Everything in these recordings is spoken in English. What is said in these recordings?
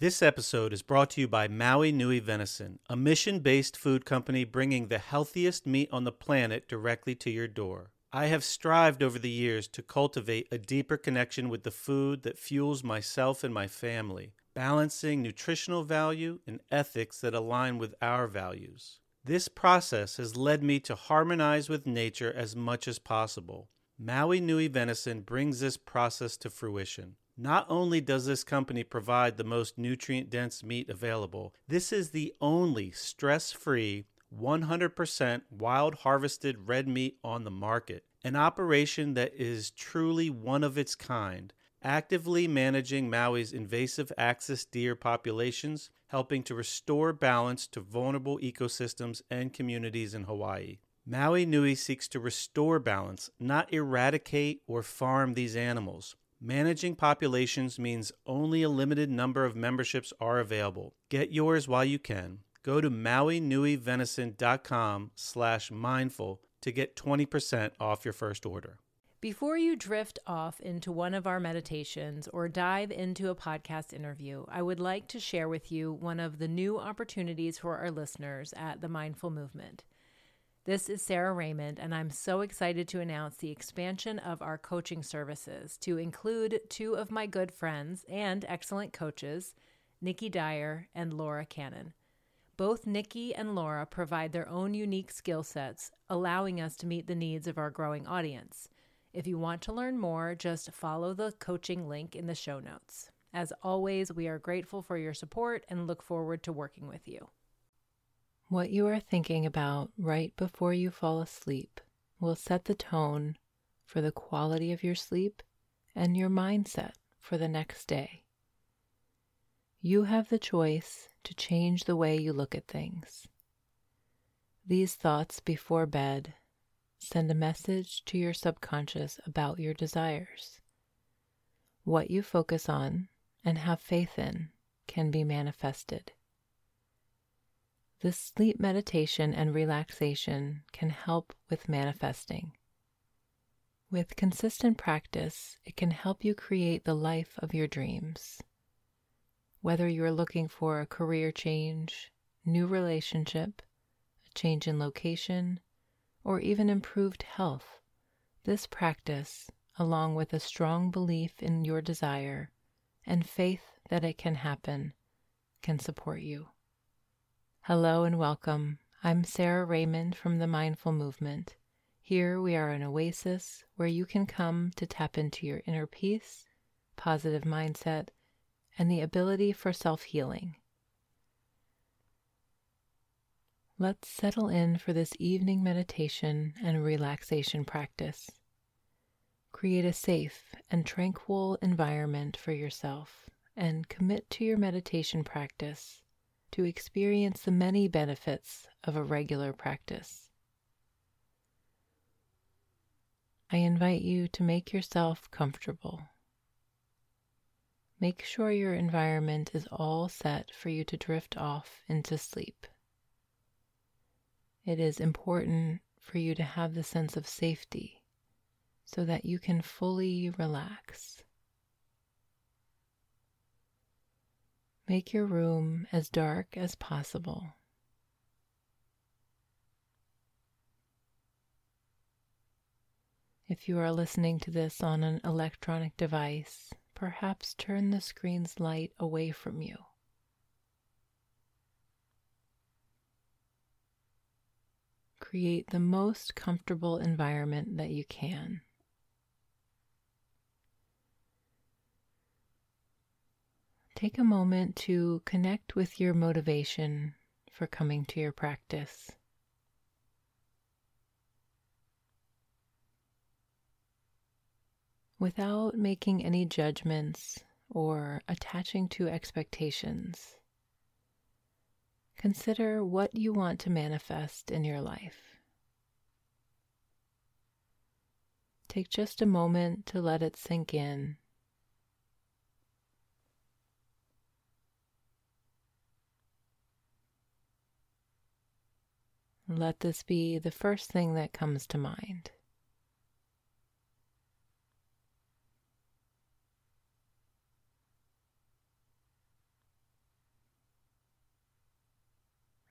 This episode is brought to you by Maui Nui Venison, a mission based food company bringing the healthiest meat on the planet directly to your door. I have strived over the years to cultivate a deeper connection with the food that fuels myself and my family, balancing nutritional value and ethics that align with our values. This process has led me to harmonize with nature as much as possible. Maui Nui Venison brings this process to fruition. Not only does this company provide the most nutrient dense meat available, this is the only stress free, 100% wild harvested red meat on the market. An operation that is truly one of its kind, actively managing Maui's invasive axis deer populations, helping to restore balance to vulnerable ecosystems and communities in Hawaii. Maui Nui seeks to restore balance, not eradicate or farm these animals. Managing populations means only a limited number of memberships are available. Get yours while you can. Go to mauinuivenison.com slash mindful to get 20% off your first order. Before you drift off into one of our meditations or dive into a podcast interview, I would like to share with you one of the new opportunities for our listeners at the Mindful Movement. This is Sara Raymond, and I'm so excited to announce the expansion of our coaching services to include two of my good friends and excellent coaches, Nikki Dyer and Laura Cannon. Both Nikki and Laura provide their own unique skill sets, allowing us to meet the needs of our growing audience. If you want to learn more, just follow the coaching link in the show notes. As always, we are grateful for your support and look forward to working with you. What you are thinking about right before you fall asleep will set the tone for the quality of your sleep and your mindset for the next day. You have the choice to change the way you look at things. These thoughts before bed send a message to your subconscious about your desires. What you focus on and have faith in can be manifested. This sleep meditation and relaxation can help with manifesting. With consistent practice, it can help you create the life of your dreams. Whether you are looking for a career change, new relationship, a change in location, or even improved health, this practice, along with a strong belief in your desire and faith that it can happen, can support you. Hello and welcome. I'm Sara Raymond from the Mindful Movement. Here we are an oasis where you can come to tap into your inner peace, positive mindset, and the ability for self healing. Let's settle in for this evening meditation and relaxation practice. Create a safe and tranquil environment for yourself and commit to your meditation practice to experience the many benefits of a regular practice. I invite you to make yourself comfortable. Make sure your environment is all set for you to drift off into sleep. It is important for you to have the sense of safety so that you can fully relax. Make your room as dark as possible. If you are listening to this on an electronic device, perhaps turn the screen's light away from you. Create the most comfortable environment that you can. Take a moment to connect with your motivation for coming to your practice. Without making any judgments or attaching to expectations, consider what you want to manifest in your life. Take just a moment to let it sink in Let this be the first thing that comes to mind.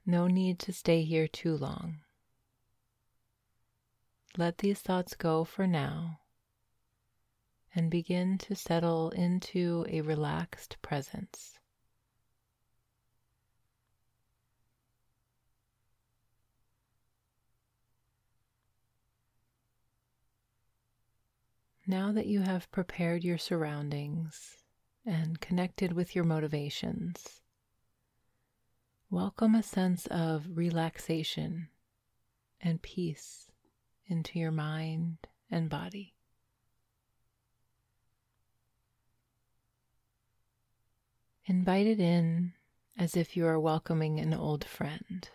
No need to stay here too long. Let these thoughts go for now and begin to settle into a relaxed presence. Now that you have prepared your surroundings and connected with your motivations, welcome a sense of relaxation and peace into your mind and body. Invite it in as if you are welcoming an old friend.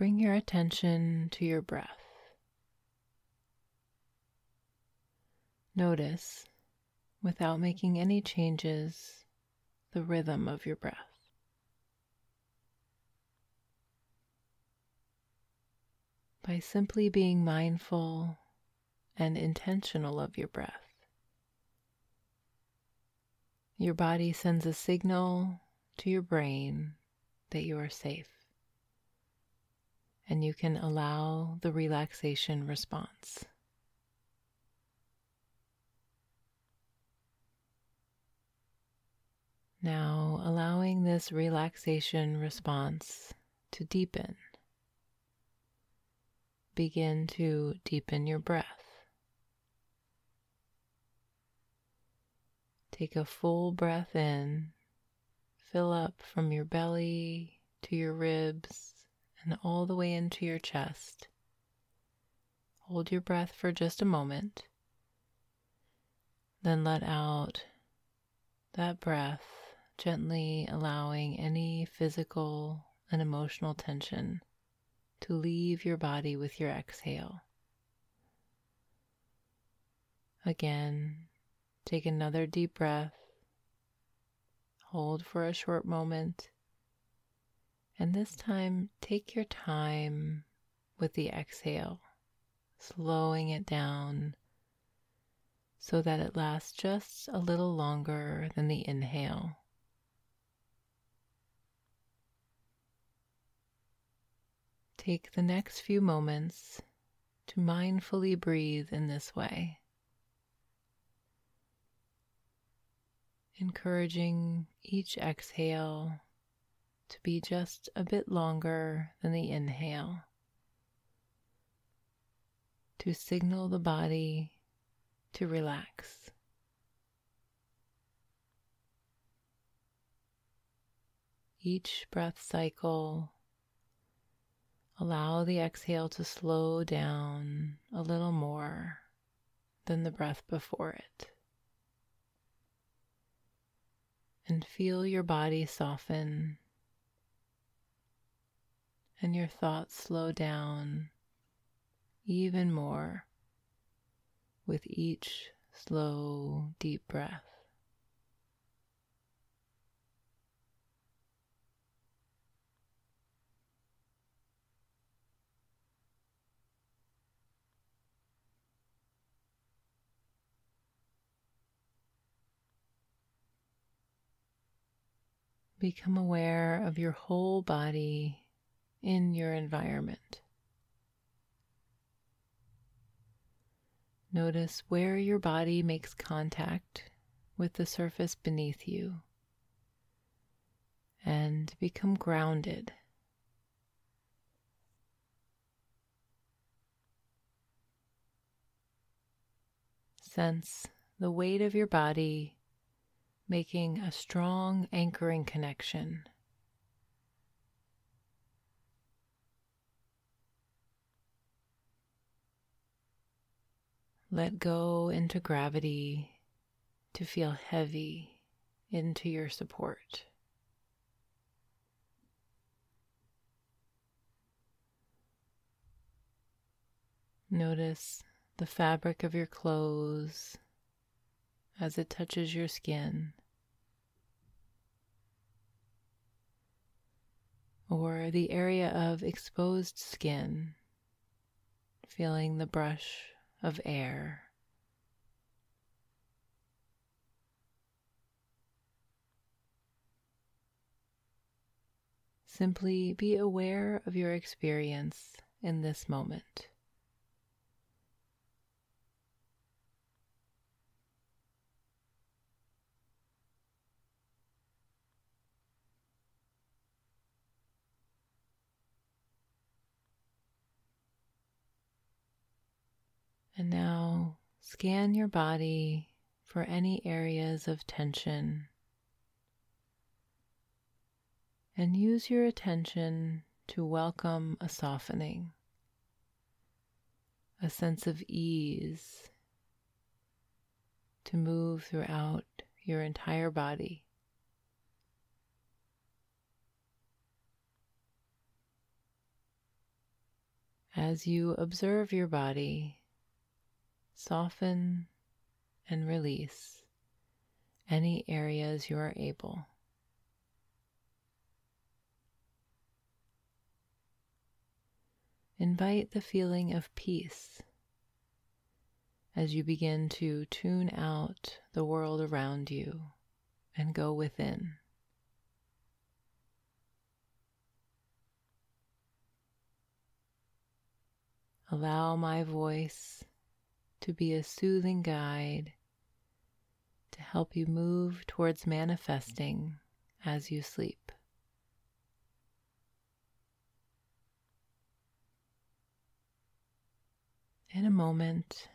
Bring your attention to your breath. Notice, without making any changes, the rhythm of your breath. By simply being mindful and intentional of your breath, your body sends a signal to your brain that you are safe and you can allow the relaxation response. Now, allowing this relaxation response to deepen. Begin to deepen your breath. Take a full breath in, fill up from your belly to your ribs and all the way into your chest. Hold your breath for just a moment. Then let out that breath, gently allowing any physical and emotional tension to leave your body with your exhale. Again, take another deep breath. Hold for a short moment and this time, take your time with the exhale, slowing it down so that it lasts just a little longer than the inhale. Take the next few moments to mindfully breathe in this way, encouraging each exhale to be just a bit longer than the inhale to signal the body to relax. Each breath cycle, allow the exhale to slow down a little more than the breath before it. And feel your body soften and your thoughts slow down even more with each slow, deep breath. Become aware of your whole body in your environment. Notice where your body makes contact with the surface beneath you and become grounded. Sense the weight of your body making a strong anchoring connection Let go into gravity to feel heavy into your support. Notice the fabric of your clothes as it touches your skin. Or the area of exposed skin, feeling the brush of air. Simply be aware of your experience in this moment. Scan your body for any areas of tension. And use your attention to welcome a softening, a sense of ease to move throughout your entire body. As you observe your body, Soften and release any areas you are able. Invite the feeling of peace as you begin to tune out the world around you and go within. Allow my voice to be a soothing guide to help you move towards manifesting as you sleep. In a moment,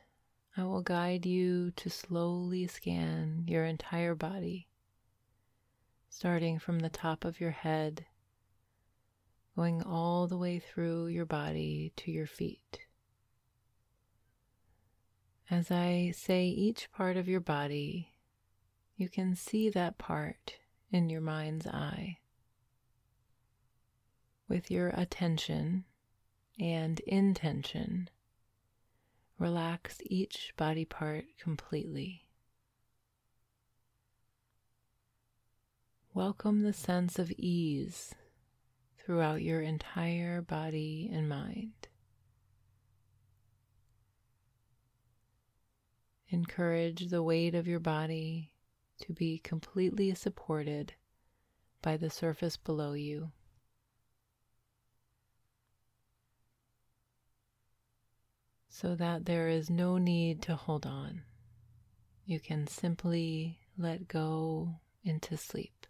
I will guide you to slowly scan your entire body, starting from the top of your head, going all the way through your body to your feet. As I say each part of your body, you can see that part in your mind's eye. With your attention and intention, relax each body part completely. Welcome the sense of ease throughout your entire body and mind. Encourage the weight of your body to be completely supported by the surface below you. So that there is no need to hold on. You can simply let go into sleep.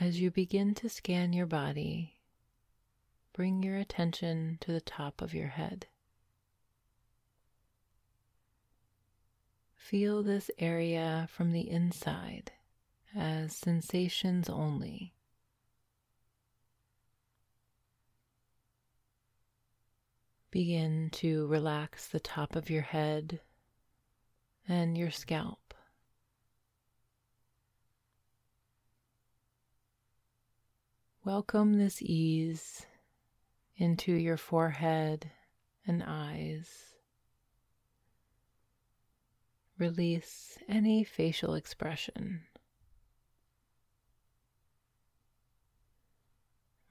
As you begin to scan your body, bring your attention to the top of your head. Feel this area from the inside as sensations only. Begin to relax the top of your head and your scalp. Welcome this ease into your forehead and eyes. Release any facial expression.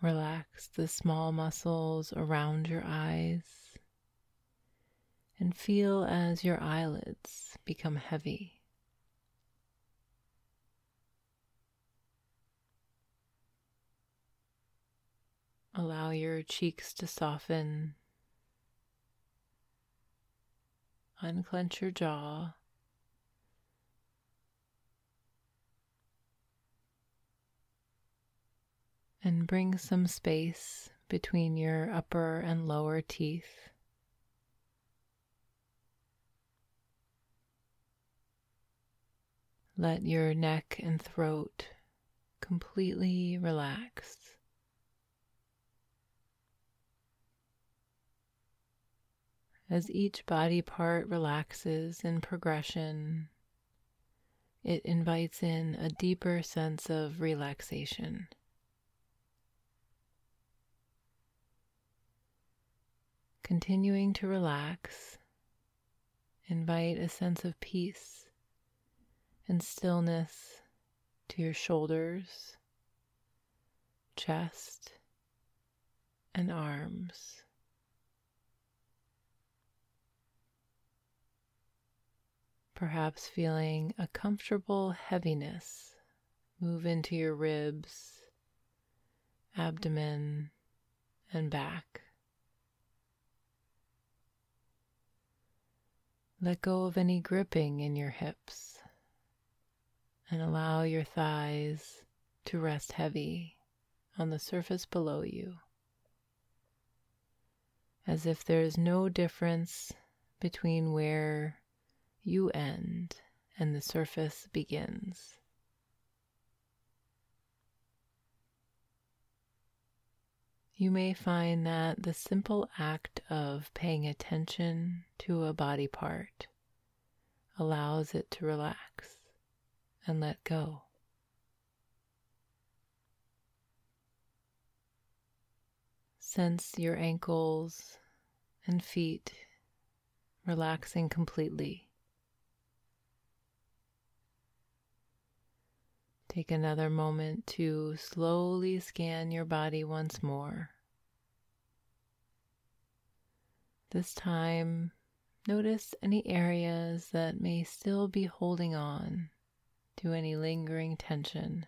Relax the small muscles around your eyes and feel as your eyelids become heavy. Allow your cheeks to soften. Unclench your jaw. And bring some space between your upper and lower teeth. Let your neck and throat completely relax. As each body part relaxes in progression, it invites in a deeper sense of relaxation. Continuing to relax, invite a sense of peace and stillness to your shoulders, chest, and arms. Perhaps feeling a comfortable heaviness move into your ribs, abdomen, and back. Let go of any gripping in your hips and allow your thighs to rest heavy on the surface below you, as if there is no difference between where you end and the surface begins. You may find that the simple act of paying attention to a body part allows it to relax and let go. Sense your ankles and feet relaxing completely. Take another moment to slowly scan your body once more. This time, notice any areas that may still be holding on to any lingering tension.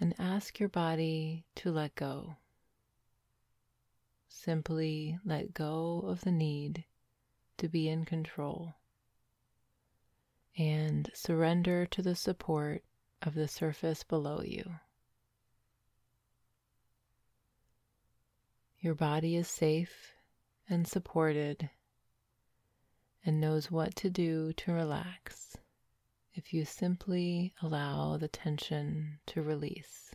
And ask your body to let go. Simply let go of the need to be in control and surrender to the support of the surface below you. Your body is safe and supported and knows what to do to relax if you simply allow the tension to release.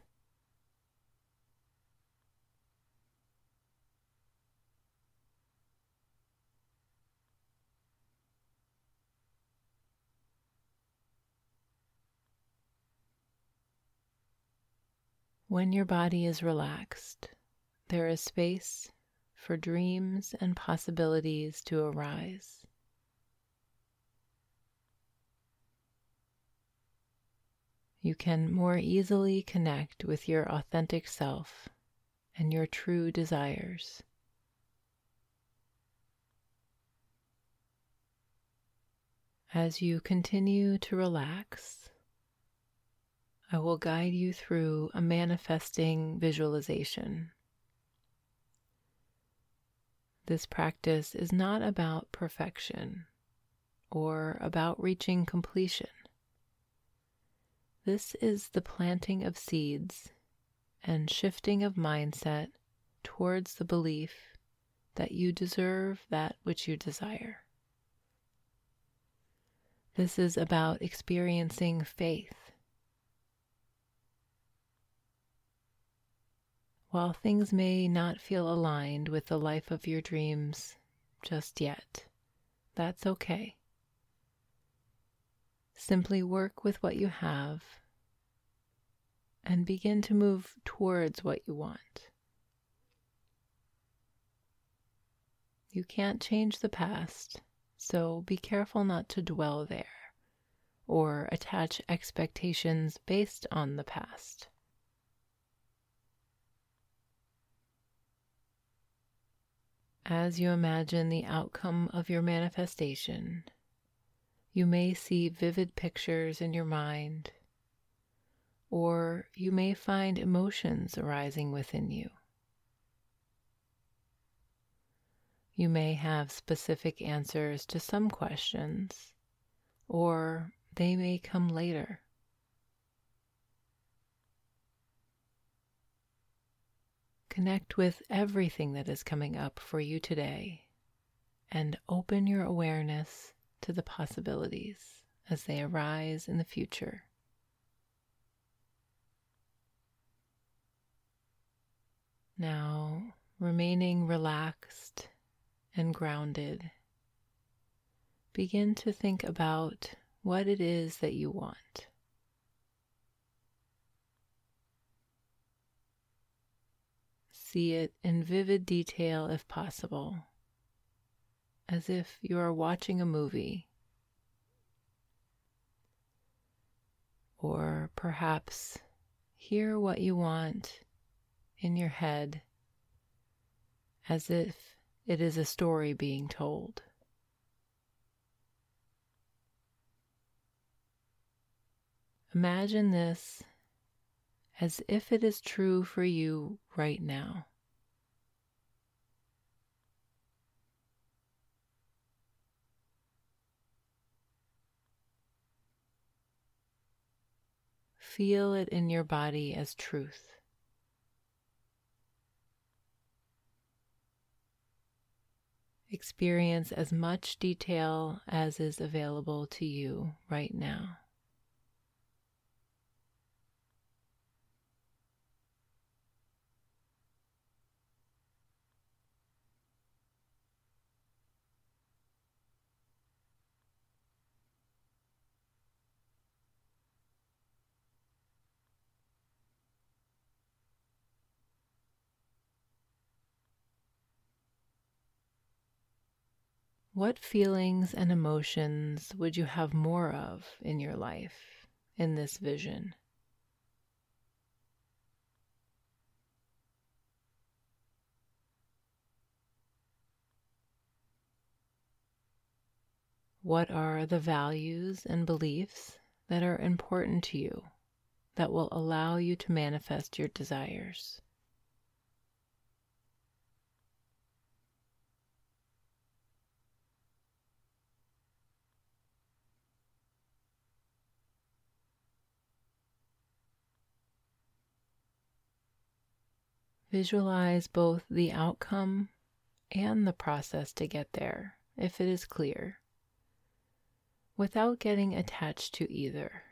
When your body is relaxed, there is space for dreams and possibilities to arise. You can more easily connect with your authentic self and your true desires. As you continue to relax, I will guide you through a manifesting visualization. This practice is not about perfection or about reaching completion. This is the planting of seeds and shifting of mindset towards the belief that you deserve that which you desire. This is about experiencing faith While things may not feel aligned with the life of your dreams just yet, that's okay. Simply work with what you have and begin to move towards what you want. You can't change the past, so be careful not to dwell there or attach expectations based on the past. As you imagine the outcome of your manifestation, you may see vivid pictures in your mind, or you may find emotions arising within you. You may have specific answers to some questions, or they may come later. Connect with everything that is coming up for you today and open your awareness to the possibilities as they arise in the future. Now, remaining relaxed and grounded, begin to think about what it is that you want. see it in vivid detail if possible, as if you are watching a movie. Or perhaps hear what you want in your head as if it is a story being told. Imagine this as if it is true for you right now. Feel it in your body as truth. Experience as much detail as is available to you right now. What feelings and emotions would you have more of in your life in this vision? What are the values and beliefs that are important to you that will allow you to manifest your desires? Visualize both the outcome and the process to get there, if it is clear, without getting attached to either.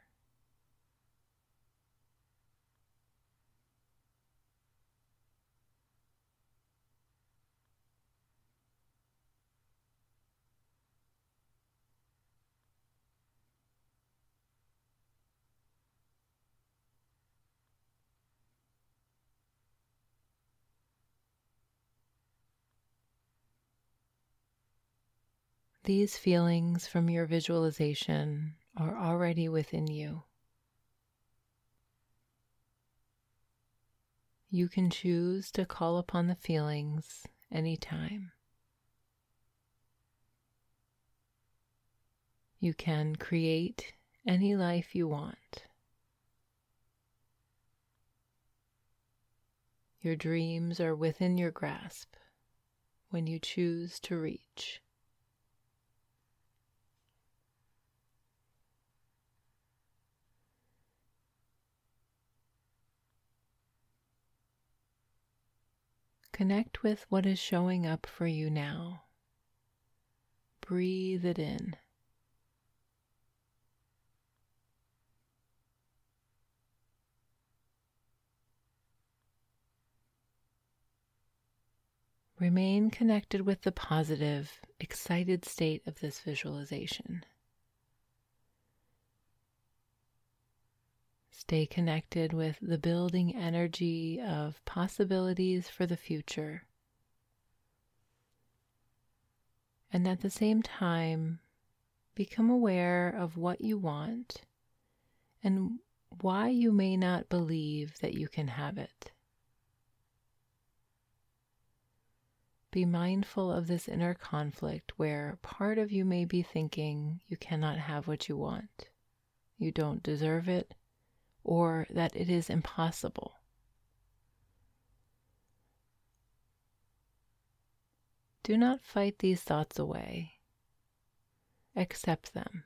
These feelings from your visualization are already within you. You can choose to call upon the feelings anytime. You can create any life you want. Your dreams are within your grasp when you choose to reach. Connect with what is showing up for you now. Breathe it in. Remain connected with the positive, excited state of this visualization. Stay connected with the building energy of possibilities for the future. And at the same time, become aware of what you want and why you may not believe that you can have it. Be mindful of this inner conflict where part of you may be thinking you cannot have what you want, you don't deserve it, or that it is impossible. Do not fight these thoughts away. Accept them.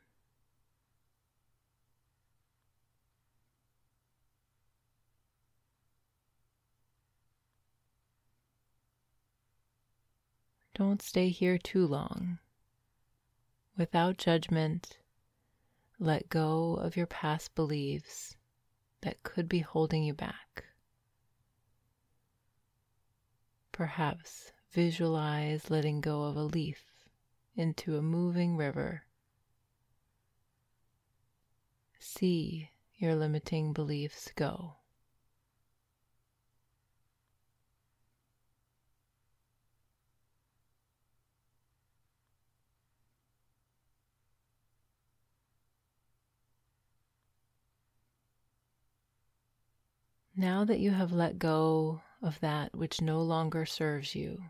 Don't stay here too long. Without judgment, let go of your past beliefs that could be holding you back. Perhaps visualize letting go of a leaf into a moving river. See your limiting beliefs go. Now that you have let go of that which no longer serves you,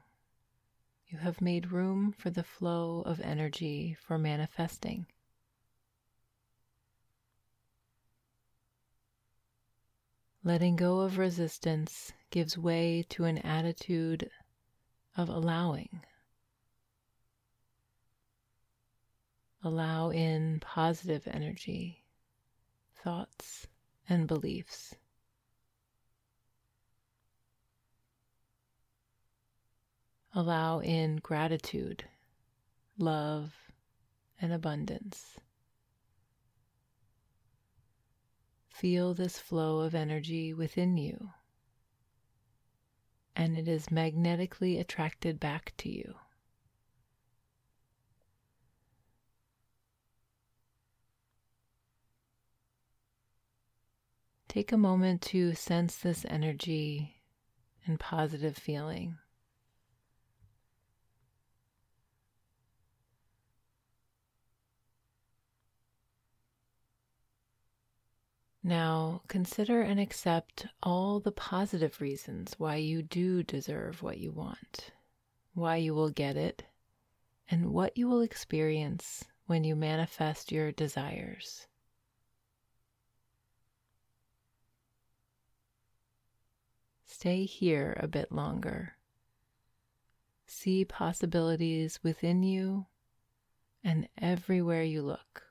you have made room for the flow of energy for manifesting. Letting go of resistance gives way to an attitude of allowing. Allow in positive energy, thoughts, and beliefs. Allow in gratitude, love, and abundance. Feel this flow of energy within you, and it is magnetically attracted back to you. Take a moment to sense this energy and positive feeling. Now consider and accept all the positive reasons why you do deserve what you want, why you will get it, and what you will experience when you manifest your desires. Stay here a bit longer. See possibilities within you and everywhere you look.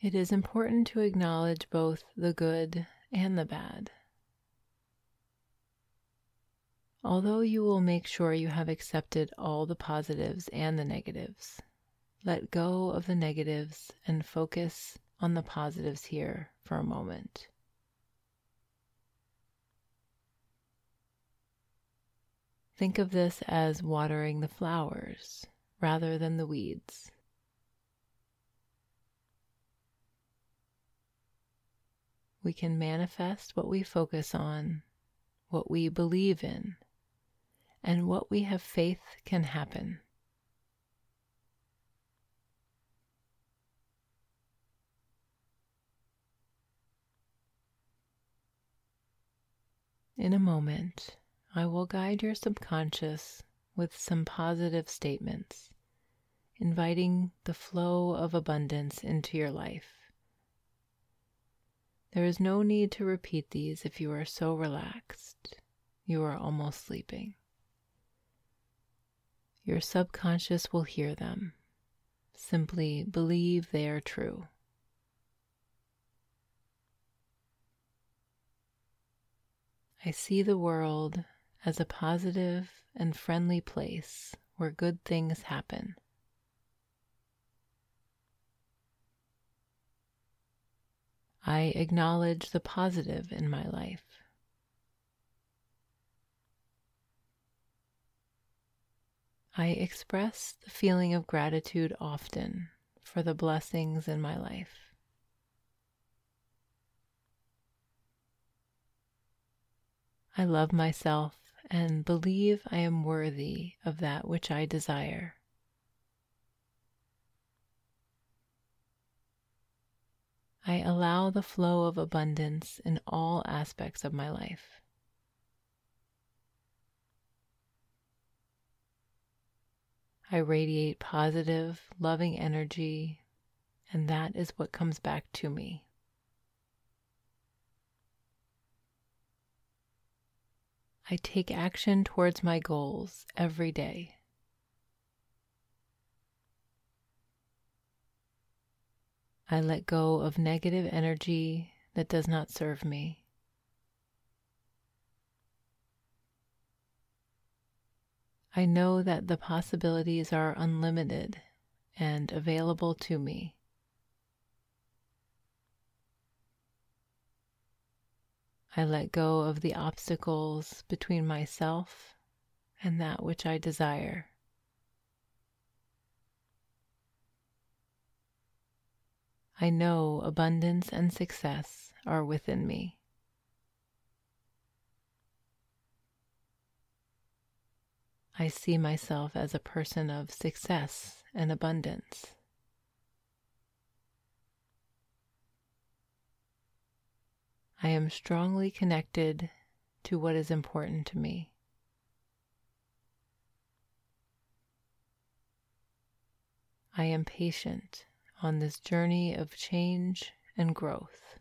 It is important to acknowledge both the good and the bad. Although you will make sure you have accepted all the positives and the negatives, let go of the negatives and focus on the positives here for a moment. Think of this as watering the flowers rather than the weeds. We can manifest what we focus on, what we believe in, and what we have faith can happen. In a moment, I will guide your subconscious with some positive statements, inviting the flow of abundance into your life. There is no need to repeat these if you are so relaxed you are almost sleeping. Your subconscious will hear them. Simply believe they are true. I see the world as a positive and friendly place where good things happen. I acknowledge the positive in my life. I express the feeling of gratitude often for the blessings in my life. I love myself and believe I am worthy of that which I desire. I allow the flow of abundance in all aspects of my life. I radiate positive, loving energy, and that is what comes back to me. I take action towards my goals every day. I let go of negative energy that does not serve me. I know that the possibilities are unlimited and available to me. I let go of the obstacles between myself and that which I desire. I know abundance and success are within me. I see myself as a person of success and abundance. I am strongly connected to what is important to me. I am patient on this journey of change and growth.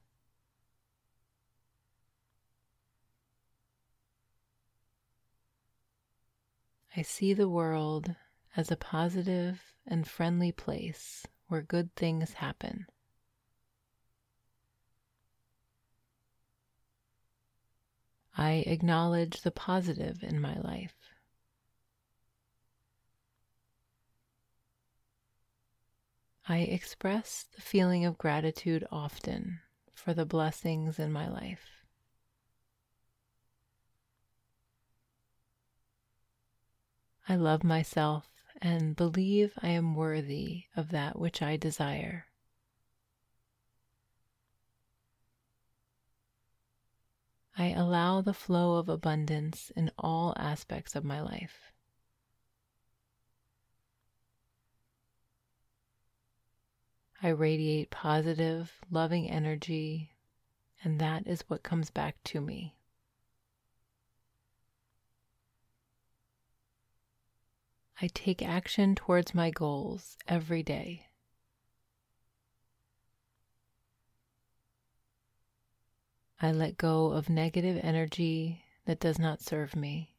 I see the world as a positive and friendly place where good things happen. I acknowledge the positive in my life. I express the feeling of gratitude often for the blessings in my life. I love myself and believe I am worthy of that which I desire. I allow the flow of abundance in all aspects of my life. I radiate positive, loving energy, and that is what comes back to me. I take action towards my goals every day. I let go of negative energy that does not serve me.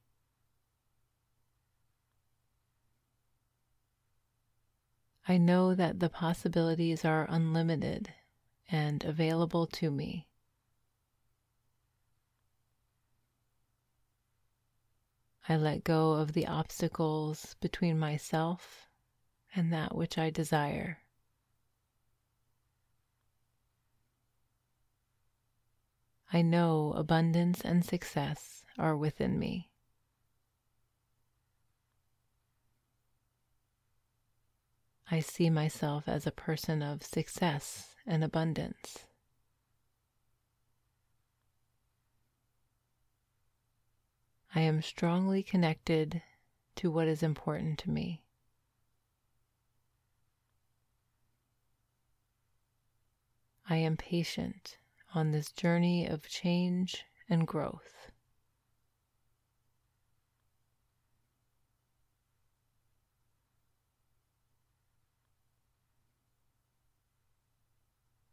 I know that the possibilities are unlimited and available to me. I let go of the obstacles between myself and that which I desire. I know abundance and success are within me. I see myself as a person of success and abundance. I am strongly connected to what is important to me. I am patient on this journey of change and growth.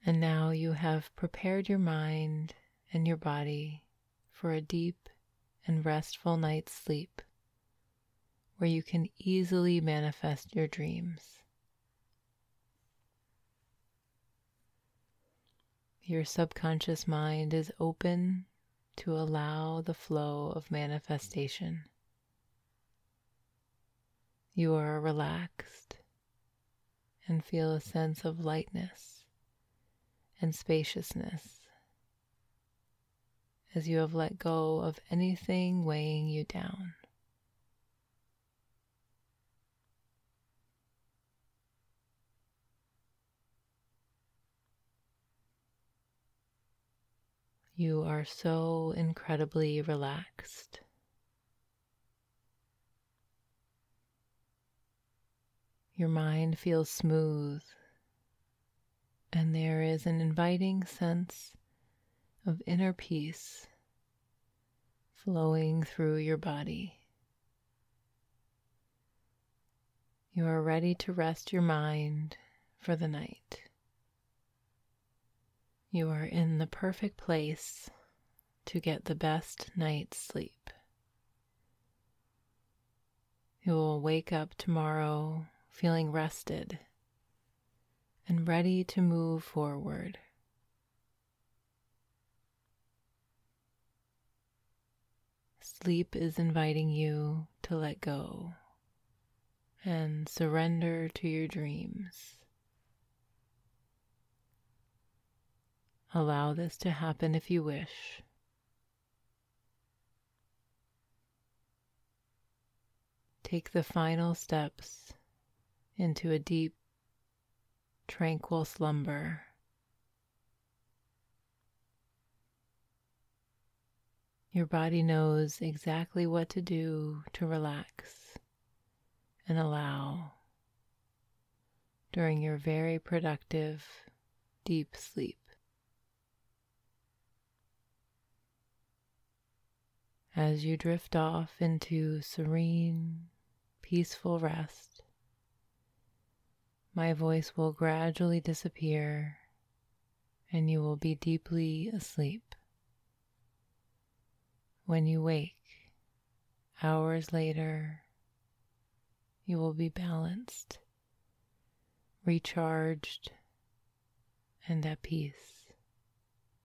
And now you have prepared your mind and your body for a deep and restful night's sleep where you can easily manifest your dreams. Your subconscious mind is open to allow the flow of manifestation. You are relaxed and feel a sense of lightness and spaciousness as you have let go of anything weighing you down. You are so incredibly relaxed. Your mind feels smooth and there is an inviting sense of inner peace flowing through your body. You are ready to rest your mind for the night. You are in the perfect place to get the best night's sleep. You will wake up tomorrow feeling rested and ready to move forward. Sleep is inviting you to let go and surrender to your dreams. Allow this to happen if you wish. Take the final steps into a deep tranquil slumber. Your body knows exactly what to do to relax. and allow during your very productive deep sleep. As you drift off into serene, peaceful rest, my voice will gradually disappear and you will be deeply asleep. When you wake, hours later, you will be balanced, recharged, and at peace.